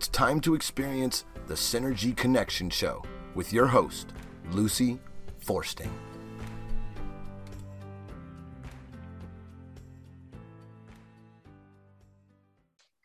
It's time to experience the Synergy Connection Show with your host, Lucy Forsting.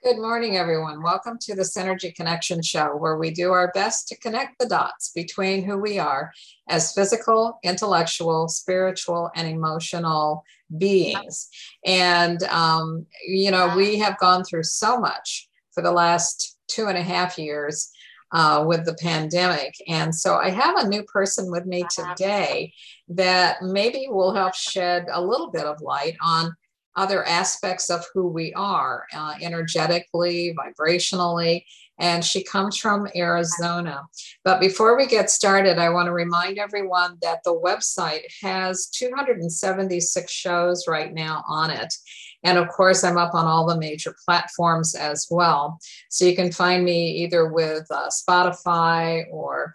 Good morning, everyone. Welcome to the Synergy Connection Show, where we do our best to connect the dots between who we are as physical, intellectual, spiritual, and emotional beings. And, um, you know, we have gone through so much for the last two and a half years uh, with the pandemic. And so I have a new person with me today that maybe will help shed a little bit of light on other aspects of who we are uh, energetically, vibrationally. And she comes from Arizona. But before we get started, I want to remind everyone that the website has 276 shows right now on it. And of course, I'm up on all the major platforms as well. So you can find me either with uh, Spotify or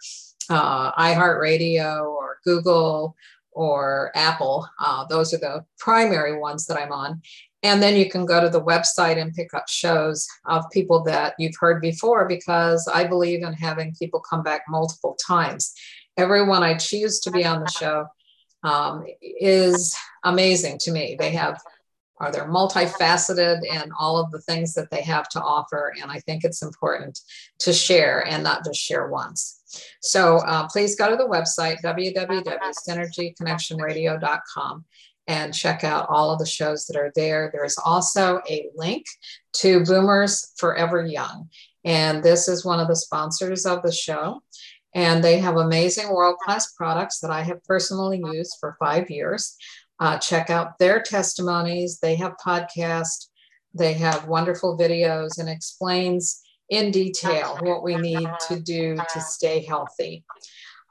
uh, iHeartRadio or Google or Apple. Uh, those are the primary ones that I'm on. And then you can go to the website and pick up shows of people that you've heard before because I believe in having people come back multiple times. Everyone I choose to be on the show um, is amazing to me. They have are they're multifaceted and all of the things that they have to offer. And I think it's important to share and not just share once. So uh, please go to the website, www.synergyconnectionradio.com and check out all of the shows that are there. There's also a link to Boomers Forever Young. And this is one of the sponsors of the show. And they have amazing world class products that I have personally used for five years. Uh, check out their testimonies. They have podcasts, they have wonderful videos, and explains in detail what we need to do to stay healthy.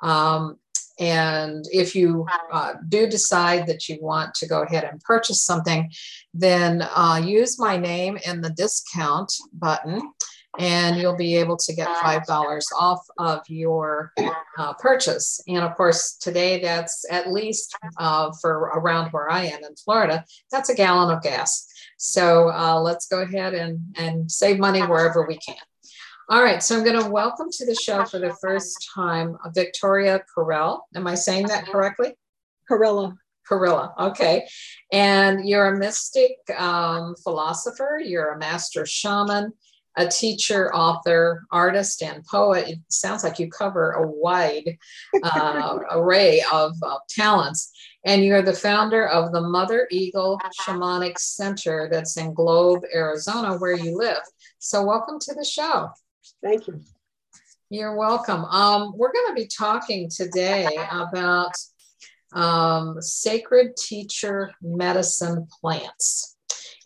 Um, and if you uh, do decide that you want to go ahead and purchase something, then uh, use my name in the discount button and you'll be able to get $5 off of your uh, purchase. And of course, today that's at least uh, for around where I am in Florida, that's a gallon of gas. So uh, let's go ahead and, and save money wherever we can. All right, so I'm going to welcome to the show for the first time Victoria Carell. Am I saying that correctly? Carella. Carilla, okay. And you're a mystic um, philosopher, you're a master shaman, a teacher, author, artist, and poet. It sounds like you cover a wide uh, array of uh, talents. And you're the founder of the Mother Eagle Shamanic Center that's in Globe, Arizona, where you live. So, welcome to the show. Thank you. You're welcome. Um, we're going to be talking today about um, sacred teacher medicine plants.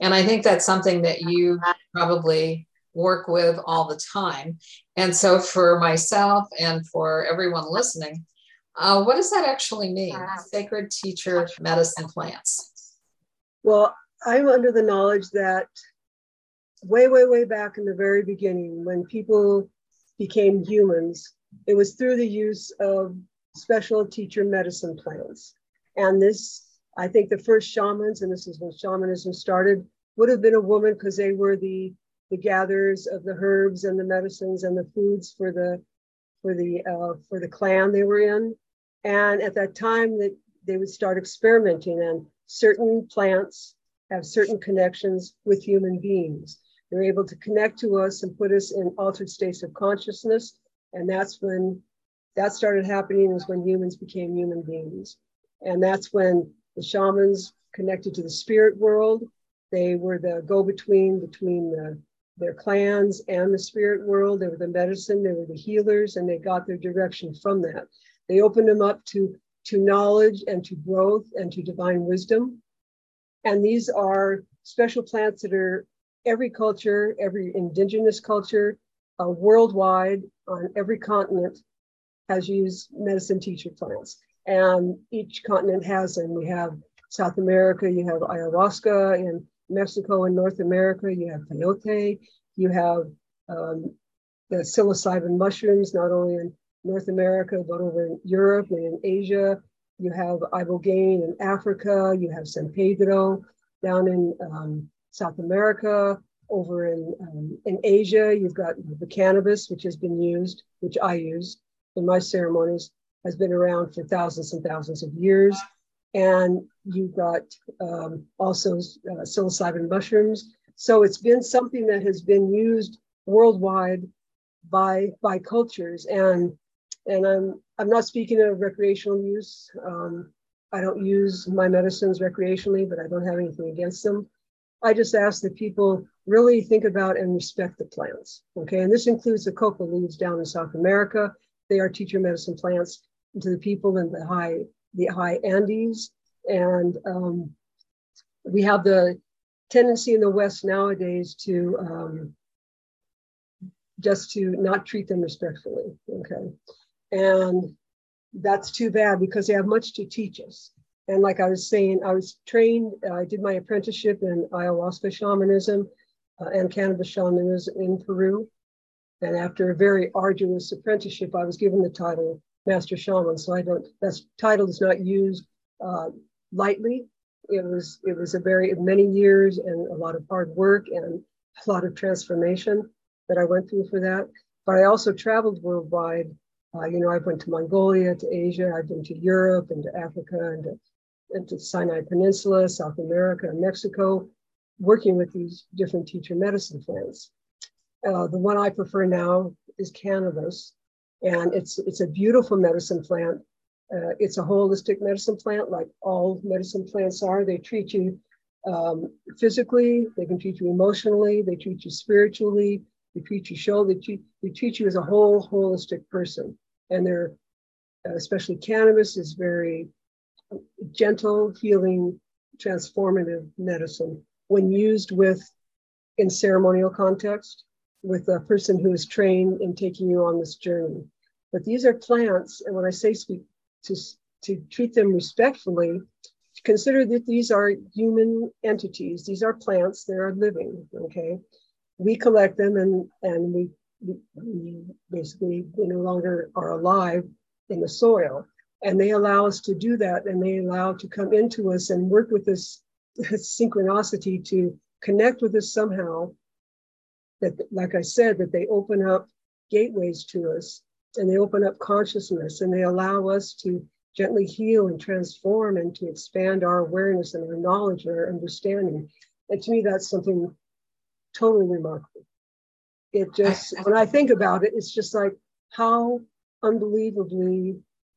And I think that's something that you probably work with all the time. And so, for myself and for everyone listening, uh, what does that actually mean? Sacred teacher medicine plants. Well, I'm under the knowledge that way, way, way back in the very beginning, when people became humans, it was through the use of special teacher medicine plants. And this, I think the first shamans, and this is when shamanism started, would have been a woman because they were the the gatherers of the herbs and the medicines and the foods for the for the uh, for the clan they were in. And at that time, that they would start experimenting, and certain plants have certain connections with human beings. They're able to connect to us and put us in altered states of consciousness, and that's when that started happening. Is when humans became human beings, and that's when the shamans connected to the spirit world. They were the go-between between the their clans and the spirit world. They were the medicine, they were the healers, and they got their direction from that. They opened them up to, to knowledge and to growth and to divine wisdom. And these are special plants that are every culture, every indigenous culture, uh, worldwide on every continent has used medicine teacher plants. And each continent has them. We have South America, you have ayahuasca, and Mexico and North America, you have peyote, you have um, the psilocybin mushrooms, not only in North America, but over in Europe and in Asia. You have ibogaine in Africa, you have San Pedro down in um, South America, over in um, in Asia, you've got the cannabis, which has been used, which I use in my ceremonies, has been around for thousands and thousands of years. And you've got um, also uh, psilocybin mushrooms. So it's been something that has been used worldwide by by cultures. And and I'm I'm not speaking of recreational use. Um, I don't use my medicines recreationally, but I don't have anything against them. I just ask that people really think about and respect the plants. Okay, and this includes the coca leaves down in South America. They are teacher medicine plants to the people in the high the high Andes, and um, we have the tendency in the West nowadays to um, just to not treat them respectfully. Okay, and that's too bad because they have much to teach us. And like I was saying, I was trained, I did my apprenticeship in ayahuasca shamanism uh, and cannabis shamanism in Peru. And after a very arduous apprenticeship, I was given the title Master Shaman. So I don't, that title is not used uh, lightly. It was, it was a very many years and a lot of hard work and a lot of transformation that I went through for that. But I also traveled worldwide. Uh, you know, I've went to Mongolia, to Asia, I've been to Europe and to Africa and to, and to Sinai Peninsula, South America, and Mexico, working with these different teacher medicine plants. Uh, the one I prefer now is cannabis, and it's it's a beautiful medicine plant. Uh, it's a holistic medicine plant, like all medicine plants are. They treat you um, physically, they can treat you emotionally, they treat you spiritually, they treat you show, they treat, they treat you as a whole holistic person. And they're, uh, especially cannabis, is very gentle, healing, transformative medicine when used with in ceremonial context with a person who is trained in taking you on this journey. But these are plants, and when I say speak to, to treat them respectfully, consider that these are human entities. These are plants, they are living, okay? We collect them and, and we, we basically we no longer are alive in the soil. And they allow us to do that and they allow to come into us and work with this, this synchronicity to connect with us somehow that, like I said, that they open up gateways to us and they open up consciousness and they allow us to gently heal and transform and to expand our awareness and our knowledge and our understanding. And to me, that's something totally remarkable. It just, when I think about it, it's just like how unbelievably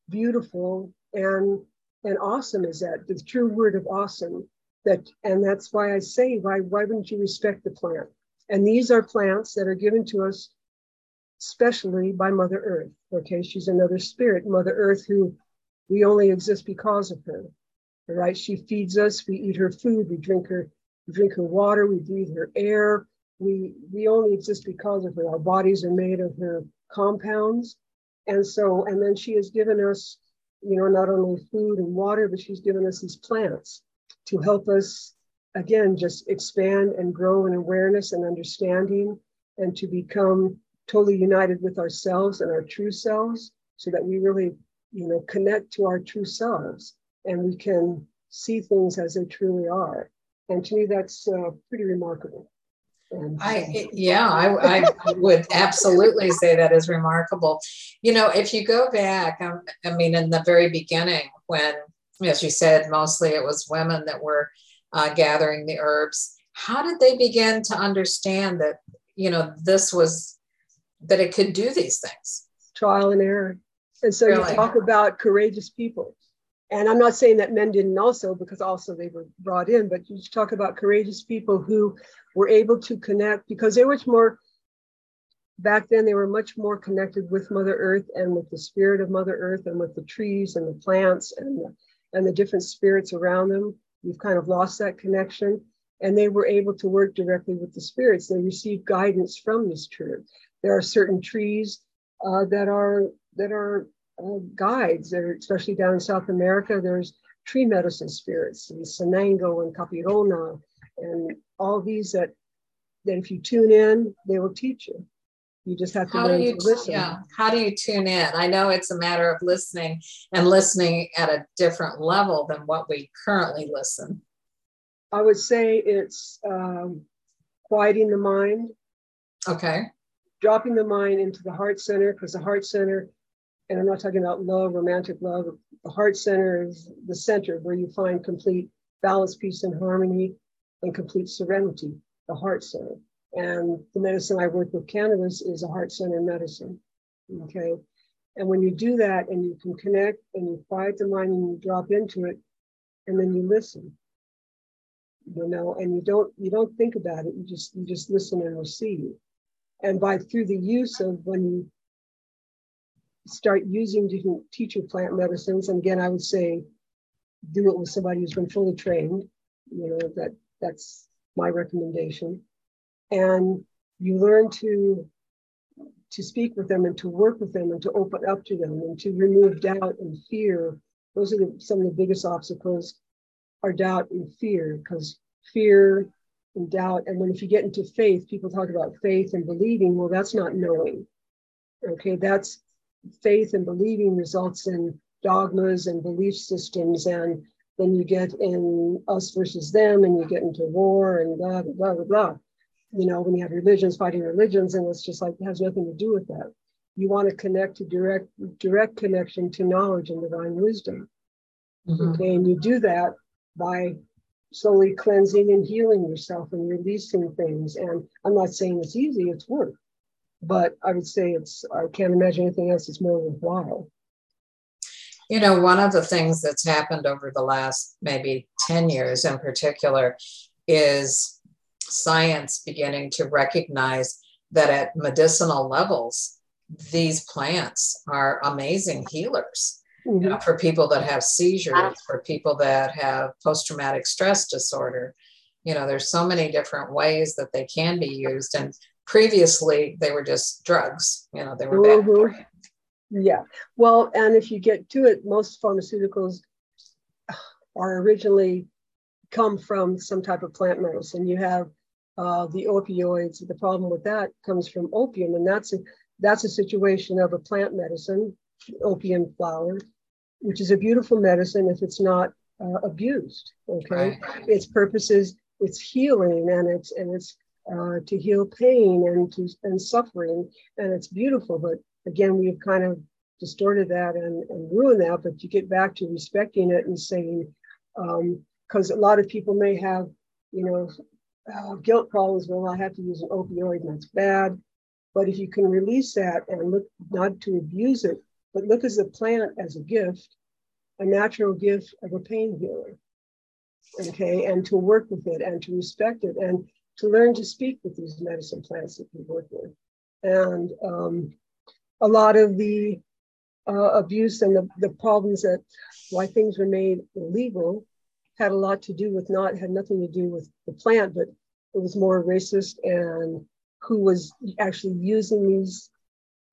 beautiful and and awesome is that the true word of awesome that and that's why i say why why wouldn't you respect the plant and these are plants that are given to us specially by Mother Earth. Okay, she's another spirit, Mother Earth, who we only exist because of her. Right? She feeds us, we eat her food, we drink her, we drink her water, we breathe her air. We we only exist because of her. Our bodies are made of her compounds. And so, and then she has given us, you know, not only food and water, but she's given us these plants to help us again, just expand and grow in awareness and understanding and to become totally united with ourselves and our true selves so that we really, you know, connect to our true selves and we can see things as they truly are. And to me, that's uh, pretty remarkable. And, I yeah, I, I would absolutely say that is remarkable. You know, if you go back, um, I mean, in the very beginning, when, as you said, mostly it was women that were uh, gathering the herbs. How did they begin to understand that, you know, this was, that it could do these things? Trial and error. And so really? you talk about courageous people. And I'm not saying that men didn't also, because also they were brought in, but you talk about courageous people who were able to connect because they were more, back then, they were much more connected with Mother Earth and with the spirit of Mother Earth and with the trees and the plants and the, and the different spirits around them. We've kind of lost that connection. And they were able to work directly with the spirits. They received guidance from this truth. There are certain trees uh, that are that are uh, guides. There, especially down in South America, there's tree medicine spirits, and Sanango and Capirona, and all these that that if you tune in, they will teach you. You just have to how learn to listen. Yeah. How do you tune in? I know it's a matter of listening and listening at a different level than what we currently listen. I would say it's um, quieting the mind. Okay. Dropping the mind into the heart center, because the heart center, and I'm not talking about love, romantic love, the heart center is the center where you find complete balance, peace, and harmony, and complete serenity, the heart center. And the medicine I work with cannabis is a heart center medicine. Okay. And when you do that and you can connect and you quiet the mind and you drop into it, and then you listen, you know, and you don't you don't think about it. You just you just listen and receive. And by through the use of when you start using different teacher plant medicines, and again, I would say do it with somebody who's been fully trained. You know that that's my recommendation. And you learn to to speak with them and to work with them and to open up to them and to remove doubt and fear. Those are the, some of the biggest obstacles are doubt and fear because fear and doubt. And when if you get into faith, people talk about faith and believing. Well, that's not knowing. Okay, that's faith and believing results in dogmas and belief systems. And then you get in us versus them and you get into war and blah, blah, blah, blah you know, when you have religions fighting religions, and it's just like it has nothing to do with that. You want to connect to direct direct connection to knowledge and divine wisdom. Mm-hmm. Okay, and you do that by slowly cleansing and healing yourself and releasing things. And I'm not saying it's easy, it's work. But I would say it's I can't imagine anything else that's more worthwhile. You know, one of the things that's happened over the last maybe 10 years in particular is science beginning to recognize that at medicinal levels, these plants are amazing healers. Mm-hmm. You know, for people that have seizures, for people that have post traumatic stress disorder, you know, there's so many different ways that they can be used. And previously, they were just drugs. You know, they were bad for you. Yeah. Well, and if you get to it, most pharmaceuticals are originally come from some type of plant medicine. You have uh, the opioids. The problem with that comes from opium, and that's a, that's a situation of a plant medicine, opium flower, which is a beautiful medicine if it's not uh, abused. Okay, right. its purpose is it's healing, and it's and it's uh, to heal pain and to and suffering, and it's beautiful. But again, we've kind of distorted that and, and ruined that. But you get back to respecting it and saying, because um, a lot of people may have, you know, uh, guilt problems, well, I have to use an opioid and that's bad. But if you can release that and look not to abuse it, but look as a plant as a gift, a natural gift of a pain healer. Okay, and to work with it and to respect it and to learn to speak with these medicine plants that we work with. And um, a lot of the uh, abuse and the, the problems that why things were made illegal had a lot to do with not had nothing to do with the plant, but it was more racist and who was actually using these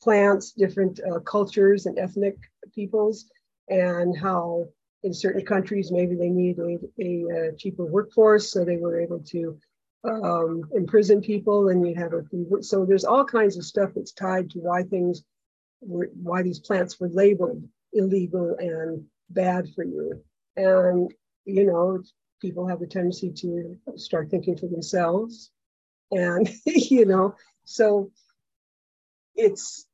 plants, different uh, cultures and ethnic peoples, and how in certain countries maybe they needed a, a cheaper workforce, so they were able to um, imprison people, and you have a so there's all kinds of stuff that's tied to why things were why these plants were labeled illegal and bad for you, and you know, people have a tendency to start thinking for themselves. And, you know, so it's,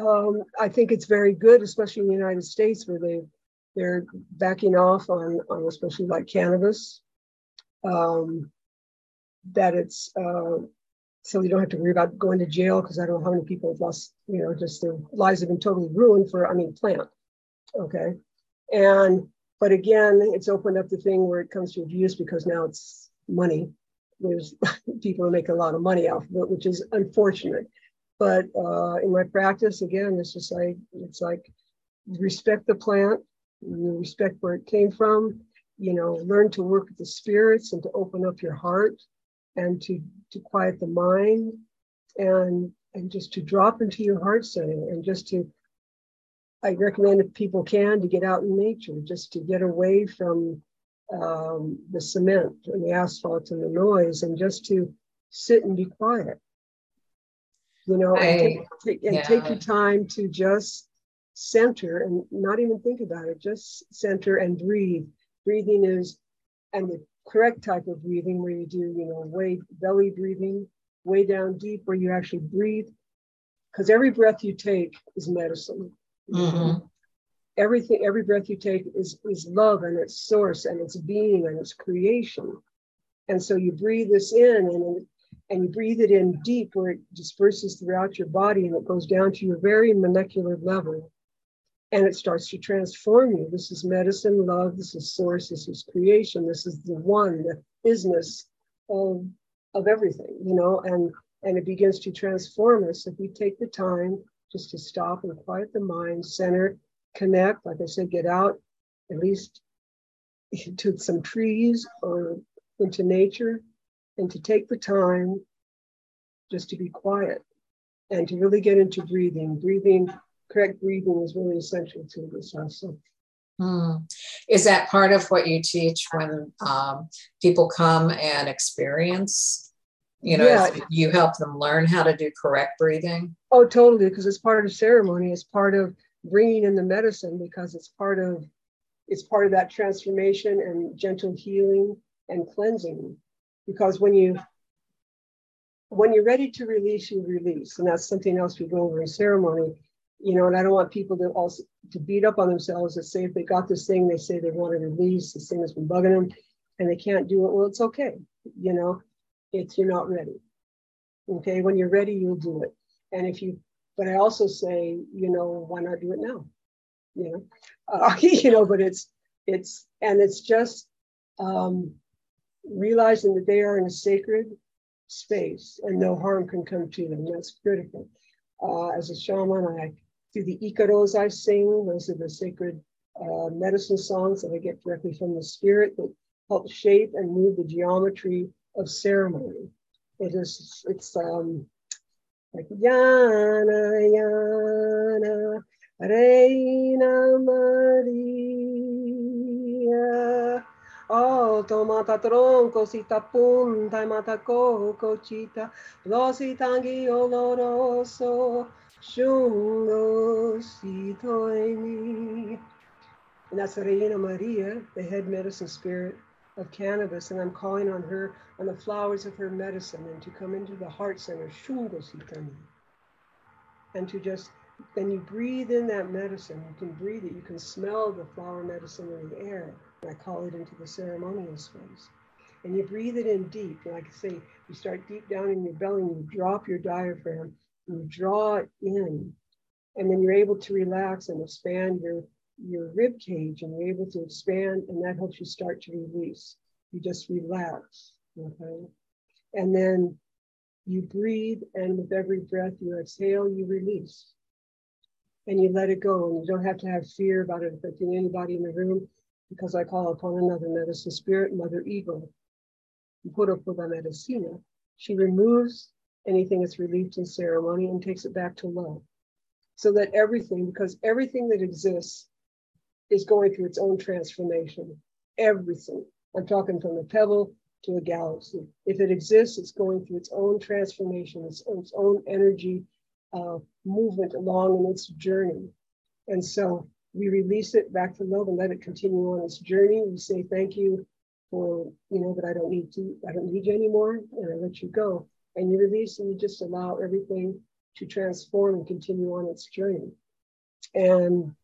um, I think it's very good, especially in the United States where they, they're backing off on, on especially like cannabis, um, that it's, uh, so you don't have to worry about going to jail because I don't know how many people have lost, you know, just their lives have been totally ruined for, I mean, plant. Okay. And but again, it's opened up the thing where it comes to abuse because now it's money. There's people who make a lot of money off of it, which is unfortunate. But uh, in my practice, again, it's just like it's like respect the plant, respect where it came from, you know, learn to work with the spirits and to open up your heart and to to quiet the mind and and just to drop into your heart center and just to I recommend if people can to get out in nature, just to get away from um, the cement and the asphalt and the noise, and just to sit and be quiet. You know, I, and, take, and yeah. take your time to just center and not even think about it. Just center and breathe. Breathing is, and the correct type of breathing where you do, you know, way belly breathing, way down deep where you actually breathe. Because every breath you take is medicine. Mm-hmm. Everything, every breath you take is, is love and its source and its being and its creation. And so you breathe this in and, and you breathe it in deep where it disperses throughout your body and it goes down to your very molecular level. And it starts to transform you. This is medicine, love, this is source, this is creation, this is the one, the business of, of everything, you know, and and it begins to transform us. If we take the time just to stop and quiet the mind, center, connect, like I said, get out at least to some trees or into nature and to take the time just to be quiet and to really get into breathing. Breathing, correct breathing is really essential to this also. Hmm. Is that part of what you teach when um, people come and experience? You know, yeah. you help them learn how to do correct breathing? Oh, totally, because it's part of the ceremony. It's part of bringing in the medicine because it's part of it's part of that transformation and gentle healing and cleansing because when you when you're ready to release you release. And that's something else we go over in ceremony. You know and i don't want people to also to beat up on themselves and say if they got this thing they say they want to release this thing has been bugging them and they can't do it. Well it's okay. You know it's you're not ready. Okay? When you're ready you'll do it. And if you but i also say you know why not do it now? You know? Uh, you know but it's it's and it's just um realizing that they are in a sacred space and no harm can come to them. That's critical. Uh, as a shaman, I do the icaros I sing. Those are the sacred uh, medicine songs that I get directly from the spirit that help shape and move the geometry of ceremony. It is, it's um, like Yana, Yana, Reina Maria. Alto mata tronco sita punta y mata coco chita, losi tangi oloroso, shungo. And that's Reina Maria, the head medicine spirit of cannabis, and I'm calling on her on the flowers of her medicine and to come into the heart center, shungo and to just then you breathe in that medicine. You can breathe it. You can smell the flower medicine in the air. I call it into the ceremonial space. And you breathe it in deep. Like I say, you start deep down in your belly and you drop your diaphragm and you draw it in. And then you're able to relax and expand your, your rib cage and you're able to expand and that helps you start to release. You just relax. Okay. And then you breathe and with every breath you exhale, you release. And you let it go and you don't have to have fear about it affecting anybody in the room because I call upon another medicine spirit, Mother Eagle, Pura Pura Medicina. She removes anything that's relieved in ceremony and takes it back to love. So that everything, because everything that exists is going through its own transformation. Everything. I'm talking from a pebble to a galaxy. If it exists, it's going through its own transformation, its, its own energy uh, movement along in its journey. And so we release it back to love and let it continue on its journey. We say thank you for, you know, that I don't need to, I don't need you anymore, and I let you go. And you release and you just allow everything to transform and continue on its journey. And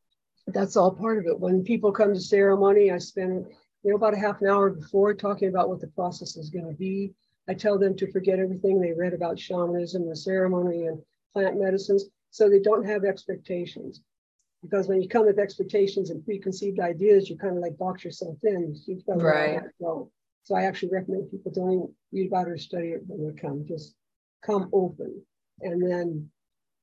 that's all part of it. When people come to ceremony, I spend, you know, about a half an hour before talking about what the process is going to be. I tell them to forget everything they read about shamanism, the ceremony, and plant medicines, so they don't have expectations because when you come with expectations and preconceived ideas, you kind of like box yourself in. You right. So I actually recommend people don't even read about or study it when they come. Just come open, and then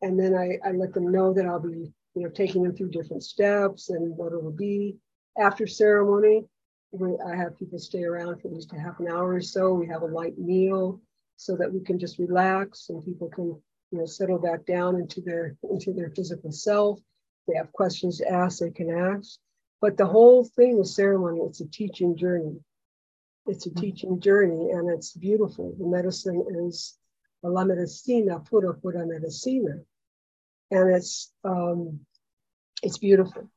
and then I, I let them know that I'll be you know taking them through different steps and what it will be after ceremony. I have people stay around for at least a half an hour or so. We have a light meal so that we can just relax and people can you know settle back down into their into their physical self they have questions to ask, they can ask. But the whole thing with ceremony, it's a teaching journey. It's a mm-hmm. teaching journey and it's beautiful. The medicine is la medicina, pura pura medicina. And it's um, it's beautiful.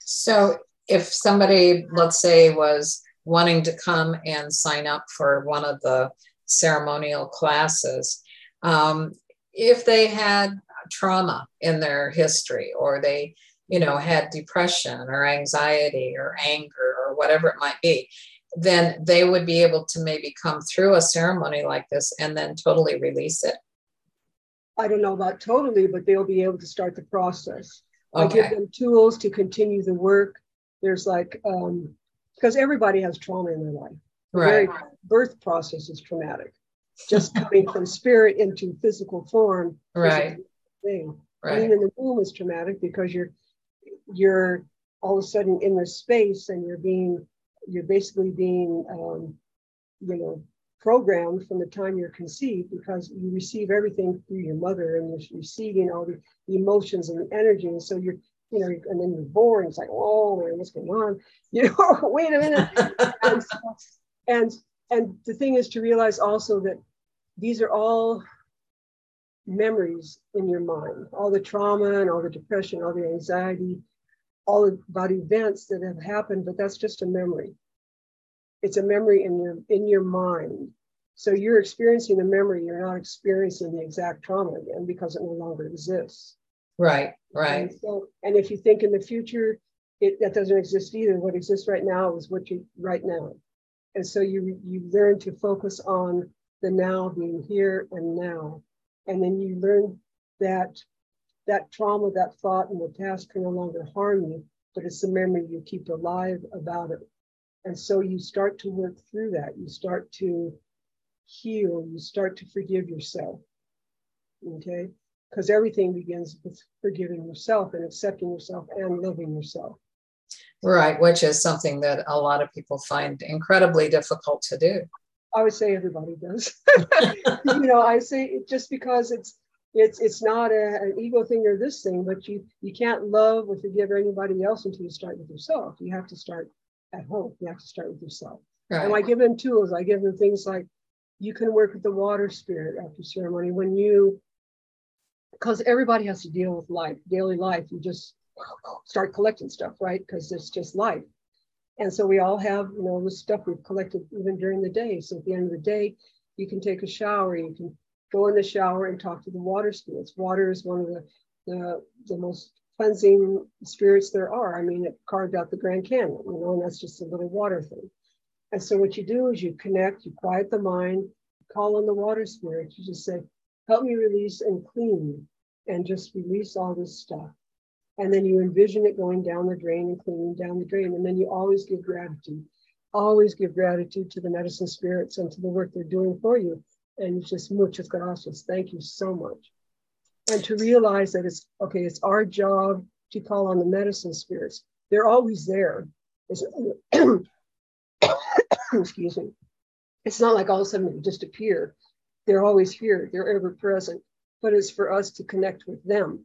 So if somebody, let's say, was wanting to come and sign up for one of the ceremonial classes, um, if they had trauma in their history or they, you know, had depression or anxiety or anger or whatever it might be, then they would be able to maybe come through a ceremony like this and then totally release it. I don't know about totally, but they'll be able to start the process. Okay. I give them tools to continue the work. There's like, um, because everybody has trauma in their life. The right. very birth process is traumatic. Just coming from spirit into physical form. Right. Thing. Right. Being in the womb is traumatic because you're you're all of a sudden in this space and you're being you're basically being um, you know programmed from the time you're conceived because you receive everything through your mother and you're receiving all the, emotions and the energy. And so you're, you know, and then you're born. It's like, oh man, what's going on? You know, wait a minute. and, and and the thing is to realize also that these are all memories in your mind, all the trauma and all the depression, all the anxiety, all about events that have happened, but that's just a memory. It's a memory in your in your mind. So you're experiencing a memory you're not experiencing the exact trauma again because it no longer exists. Right right. And, so, and if you think in the future it that doesn't exist either. What exists right now is what you right now. And so you you learn to focus on the now being here and now and then you learn that that trauma that thought in the past can no longer harm you but it's the memory you keep alive about it and so you start to work through that. You start to heal. You start to forgive yourself. Okay? Because everything begins with forgiving yourself and accepting yourself and loving yourself. Right, which is something that a lot of people find incredibly difficult to do. I would say everybody does. you know, I say it just because it's it's it's not a, an ego thing or this thing, but you you can't love or forgive anybody else until you start with yourself. You have to start at home. You have to start with yourself. Right. And I give them tools. I give them things like you can work with the water spirit after ceremony when you, because everybody has to deal with life, daily life. You just start collecting stuff, right? Because it's just life. And so we all have, you know, the stuff we've collected even during the day. So at the end of the day, you can take a shower, you can go in the shower and talk to the water spirits. Water is one of the the, the most cleansing spirits there are. I mean, it carved out the Grand Canyon, you know, and that's just a little water thing. And so what you do is you connect, you quiet the mind, call on the water spirit. You just say, help me release and clean and just release all this stuff. And then you envision it going down the drain and cleaning down the drain. And then you always give gratitude. Always give gratitude to the medicine spirits and to the work they're doing for you. And it's just muchas gracias. Thank you so much and to realize that it's okay, it's our job to call on the medicine spirits. They're always there. excuse me. It's not like all of a sudden they just appear. They're always here, they're ever present. But it's for us to connect with them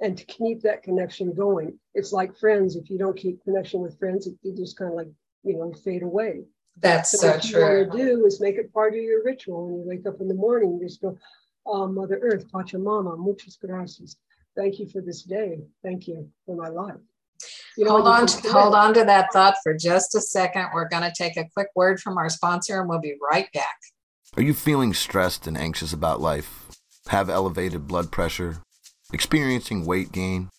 and to keep that connection going. It's like friends. If you don't keep connection with friends, they just kind of like, you know, fade away. That's so, so what true. you want to do is make it part of your ritual. When you wake up in the morning, you just go, oh, Mother Earth, Pachamama, muchas gracias. Thank you for this day. Thank you for my life. You know, hold on, to, hold on to that thought for just a second. We're going to take a quick word from our sponsor, and we'll be right back. Are you feeling stressed and anxious about life? Have elevated blood pressure? Experiencing weight gain?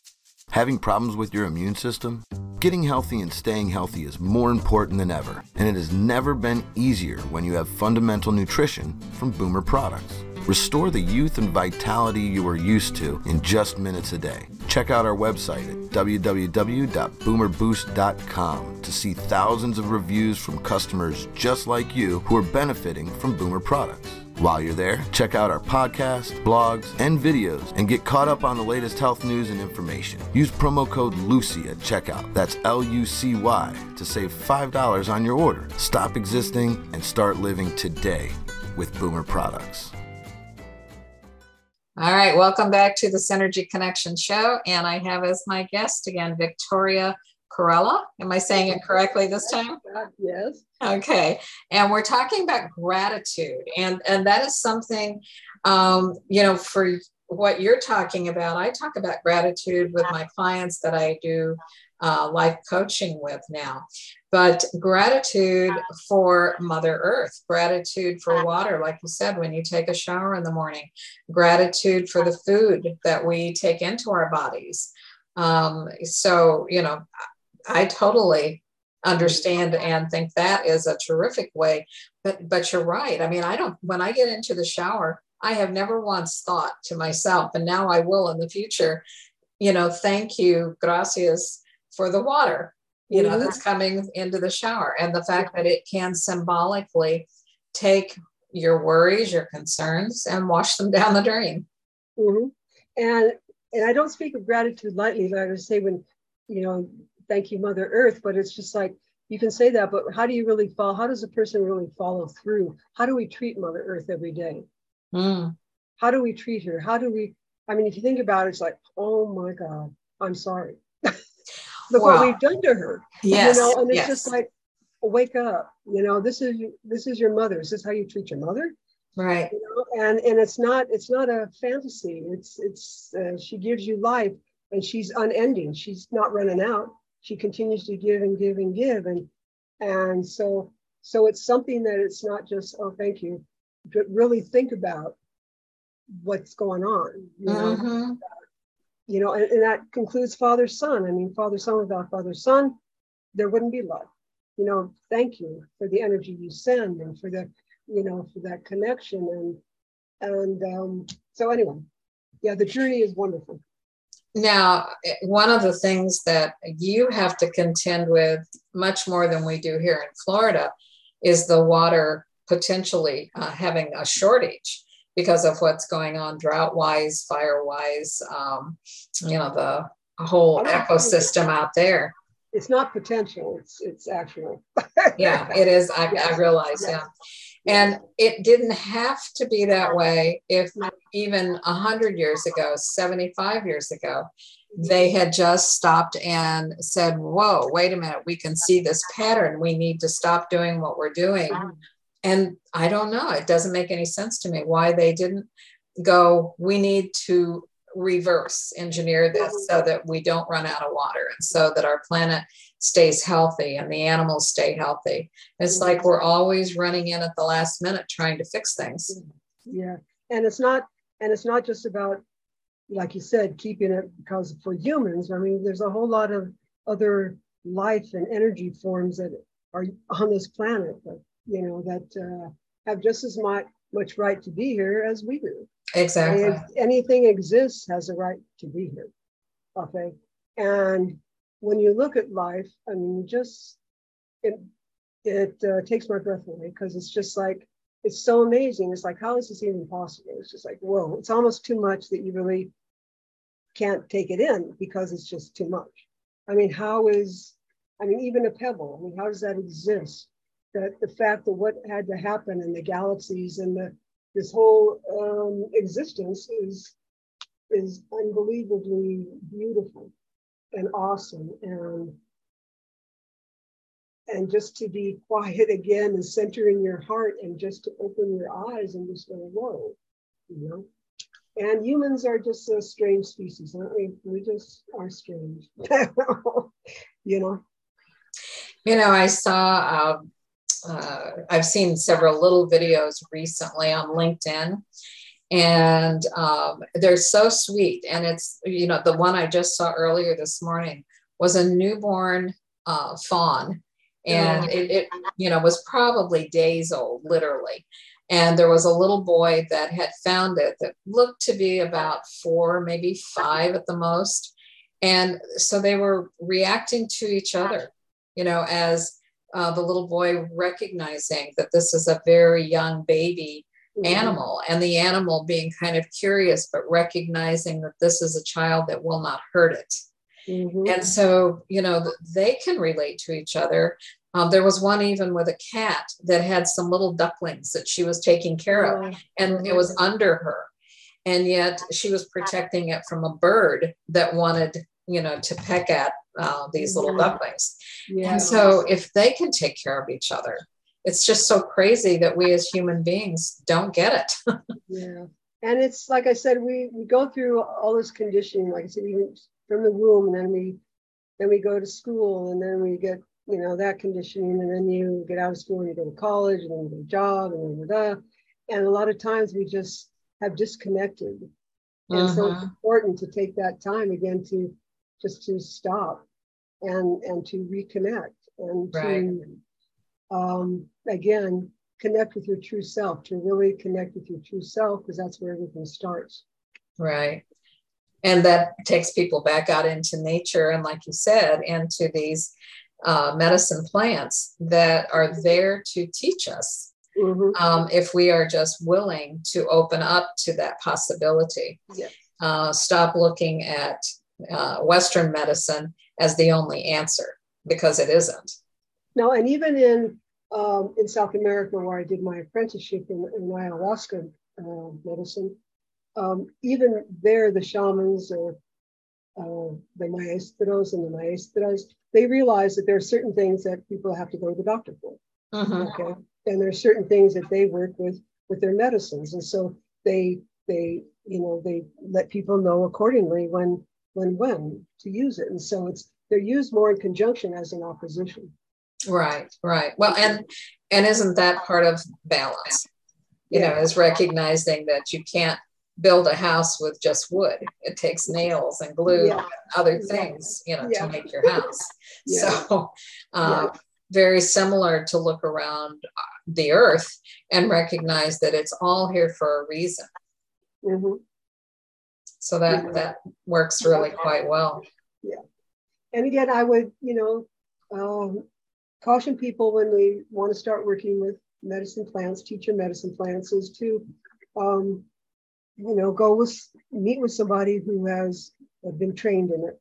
Having problems with your immune system? Getting healthy and staying healthy is more important than ever, and it has never been easier when you have fundamental nutrition from Boomer products. Restore the youth and vitality you are used to in just minutes a day. Check out our website at www.boomerboost.com to see thousands of reviews from customers just like you who are benefiting from Boomer products. While you're there, check out our podcasts, blogs, and videos and get caught up on the latest health news and information. Use promo code LUCY at checkout. That's L U C Y to save $5 on your order. Stop existing and start living today with Boomer products. All right, welcome back to the Synergy Connection Show. And I have as my guest again Victoria Carella. Am I saying it correctly this time? Yes. Okay. And we're talking about gratitude. And, and that is something, um, you know, for what you're talking about, I talk about gratitude with my clients that I do uh, life coaching with now. But gratitude for Mother Earth, gratitude for water, like you said, when you take a shower in the morning, gratitude for the food that we take into our bodies. Um, so, you know, I totally understand and think that is a terrific way but but you're right. I mean i don't when i get into the shower i have never once thought to myself and now i will in the future you know thank you gracias for the water you know that's coming into the shower and the fact that it can symbolically take your worries your concerns and wash them down the drain. Mm-hmm. and and i don't speak of gratitude lightly but i would say when you know thank you mother earth but it's just like you can say that but how do you really follow how does a person really follow through how do we treat mother earth every day mm. how do we treat her how do we i mean if you think about it it's like oh my god i'm sorry look what we've done to her. Yes. You know, and it's yes. just like, wake up. You know, this is this is your mother. Is this how you treat your mother? Right. You know? And and it's not it's not a fantasy. It's it's uh, she gives you life, and she's unending. She's not running out. She continues to give and give and give, and and so so it's something that it's not just oh thank you, but really think about what's going on. You know, mm-hmm you know, and, and that concludes father sun. I mean, father sun without father sun, there wouldn't be love. You know, thank you for the energy you send and for the, you know, for that connection. And and um, so anyway, yeah, the journey is wonderful. Now, one of the things that you have to contend with much more than we do here in Florida is the water potentially uh, having a shortage because of what's going on drought wise, fire wise, um, you know, the whole ecosystem out there. It's not potential, it's it's actual. yeah, it is. I, yes. I realize, yes. yeah. And it didn't have to be that way if even 100 years ago, 75 years ago, mm-hmm. they had just stopped and said, Whoa, wait a minute, we can see this pattern. We need to stop doing what we're doing mm-hmm. and I don't know. It doesn't make any sense to me why they didn't go, we need to reverse engineer this so that we don't run out of water and so that our planet stays healthy and the animals stay healthy. It's like we're always running in at the last minute trying to fix things. Yeah. And it's not and it's not just about like you said keeping it because for humans, I mean there's a whole lot of other life and energy forms that are on this planet that you know, that uh, have just as much, much right to be here as we do. Exactly. And anything exists has a right to be here. Okay. And when you look at life, I mean, just it it uh, takes my breath away because it's just like it's so amazing. It's like how is this even possible? It's just like whoa! It's almost too much that you really can't take it in because it's just too much. I mean, how is I mean even a pebble? I mean, how does that exist? that the fact that what had to happen in the galaxies and the this whole um, existence is is unbelievably beautiful and awesome. And and just to be quiet again and center in your heart and just to open your eyes and just go whoa you know? And humans are just a strange species aren't we? We just are strange. You know? You know i saw um, uh, I've seen several little videos recently on LinkedIn, and um, they're so sweet. And it's, you know, the one I just saw earlier this morning was a newborn uh, fawn. And it, it, you know, was probably days old, literally. And there was a little boy that had found it that looked to be about four, maybe five at the most. And so they were reacting to each other, you know, as uh, the little boy recognizing that this is a very young baby mm-hmm. animal and the animal being kind of curious but recognizing that this is a child that will not hurt it mm-hmm. and so you know they can relate to each other um, there was one even with a cat that had some little ducklings that she was taking care of and it was under her and yet she was protecting it from a bird that wanted you know to peck at uh, these little ducklings. Yeah. And so if they can take care of each other, it's just so crazy that we as human beings don't get it. yeah. And it's like I said, we, we go through all this conditioning, like I said, even from the womb, and then we then we go to school and then we get you know that conditioning and then you get out of school and you go to college and then you get a job and then da, and a lot of times we just have disconnected and uh-huh. so it's mm-hmm. important to take that time again to just to stop and and to reconnect and right. to um, again connect with your true self to really connect with your true self because that's where everything starts right and that takes people back out into nature and like you said into these uh, medicine plants that are there to teach us mm-hmm. um, if we are just willing to open up to that possibility yes. uh, stop looking at uh, western medicine as the only answer because it isn't no and even in um, in south america where i did my apprenticeship in, in ayahuasca uh, medicine um, even there, the shamans or uh, the maestros and the maestras, they realize that there are certain things that people have to go to the doctor for. Uh-huh. Okay, and there are certain things that they work with with their medicines, and so they they you know they let people know accordingly when when when to use it, and so it's they're used more in conjunction as an opposition. Right, right. Well, and and isn't that part of balance? You yeah. know, is recognizing that you can't build a house with just wood. It takes nails and glue yeah. and other things, you know, yeah. to make your house. So, uh, very similar to look around the earth and recognize that it's all here for a reason. Mm-hmm. So that that works really quite well. Yeah. And again, I would, you know, um, caution people when they want to start working with medicine plants, teacher medicine plants, is to um, you know, go with meet with somebody who has been trained in it,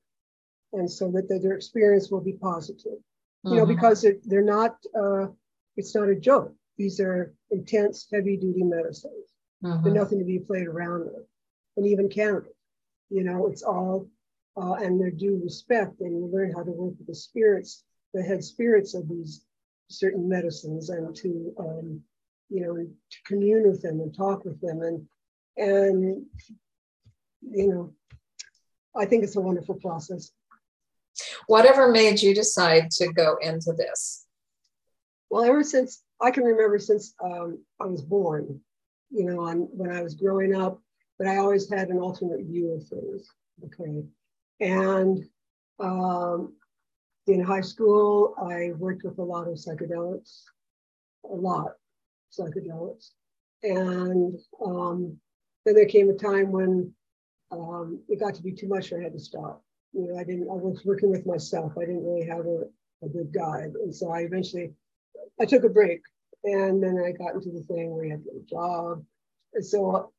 and so that their experience will be positive. Mm-hmm. You know, mm-hmm. because it, they're not. Uh, it's not a joke. These are intense, heavy-duty medicines. Mm-hmm. They're nothing to be played around with, and even cannabis. You know, it's all, uh, and they're due respect, and you learn how to work with the spirits, the head spirits of these certain medicines, and to, um, you know, to commune with them and talk with them and and, you know, I think it's a wonderful process. Whatever made you decide to go into this? Well, ever since I can remember since um, I was born, you know, on, when I was growing up, but I always had an alternate view of things. Okay. And um, in high school, I worked with a lot of psychedelics, a lot psychedelics. And um, then there came a time when um, it got to be too much. and I had to stop. You know, I didn't. I was working with myself. I didn't really have a, a good guide, and so I eventually I took a break, and then I got into the thing where you had to get a job, and so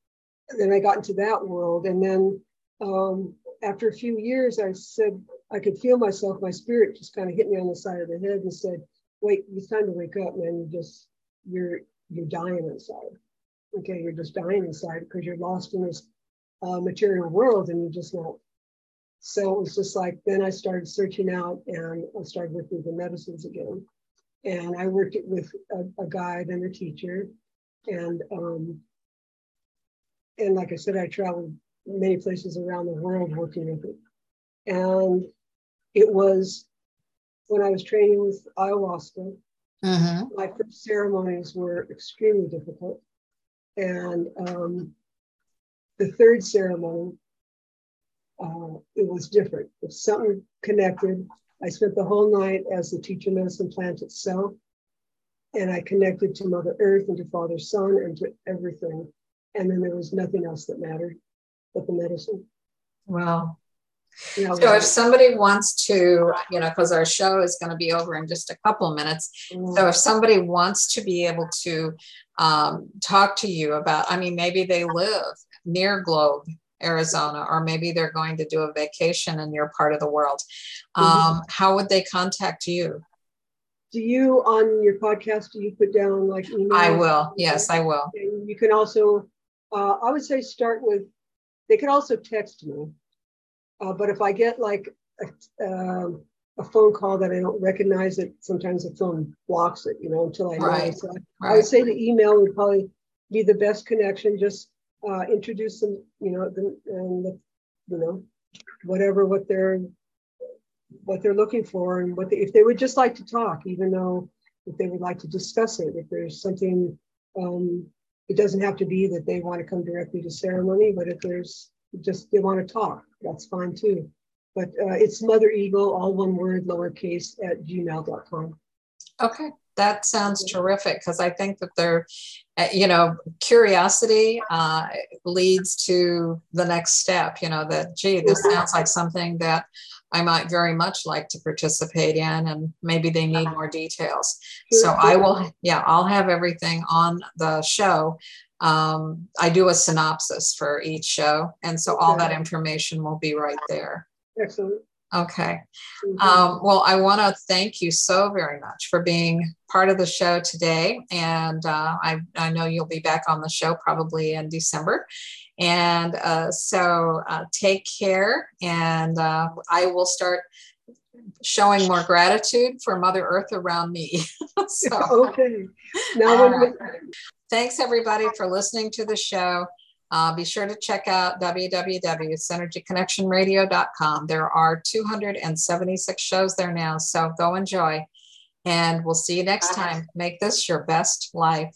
then I got into that world, and then um, after a few years, I said I could feel myself. My spirit just kind of hit me on the side of the head and said, "Wait, it's time to wake up, man. You just you're you're dying inside." okay, you're just dying inside because you're lost in this uh, material world and you just know. So it was just like, then I started searching out and I started working with the medicines again. And I worked with a, a guide and a teacher. And, um, and like I said, I traveled many places around the world working with it. And it was when I was training with ayahuasca, uh-huh. my first ceremonies were extremely difficult and um, the third ceremony, uh, it was different. It's something connected. I spent the whole night as the teacher medicine plant itself, and I connected to Mother Earth and to Father Sun and to everything. And then there was nothing else that mattered but the medicine. Wow. so if somebody wants to, you know, because our show is going to be over in just a couple minutes. Mm. So if somebody wants to be able to um, talk to you about, I mean, maybe they live near Globe, Arizona, or maybe they're going to do a vacation in your part of the world. Um, mm-hmm. How would they contact you? Do you on your podcast? Do you put down like email? I will. Yes, I will. And you can also, uh, I would say, start with. They could also text me, uh, but if I get like a, um, a phone call that I don't recognize it, sometimes the phone blocks it, you know, until I know. Right. So right. I would say the email would probably be the best connection. Just uh, introduce them, you know, the, and the, you know, whatever what they're what they're looking for and what they, if they would just like to talk, even though if they would like to discuss it, if there's something, um, it doesn't have to be that they want to come directly to ceremony, but if there's just they want to talk, that's fine too. But uh, it's Mother Eagle, all one word, lowercase at gmail.com. Okay, that sounds terrific because I think that they're, uh, you know, curiosity uh, leads to the next step. You know, that, gee, this sounds like something that I might very much like to participate in, and maybe they need more details. So I will, yeah, I'll have everything on the show. Um, I do a synopsis for each show, and so all that information will be right there. Excellent. Okay. Um, well, I want to thank you so very much for being part of the show today. And uh, I, I know you'll be back on the show probably in December. And uh, so uh, take care. And uh, I will start showing more gratitude for Mother Earth around me. so, okay. Now, thanks everybody for listening to the show. Uh, be sure to check out www.synergyconnectionradio.com. There are 276 shows there now, so go enjoy. And we'll see you next time. Make this your best life.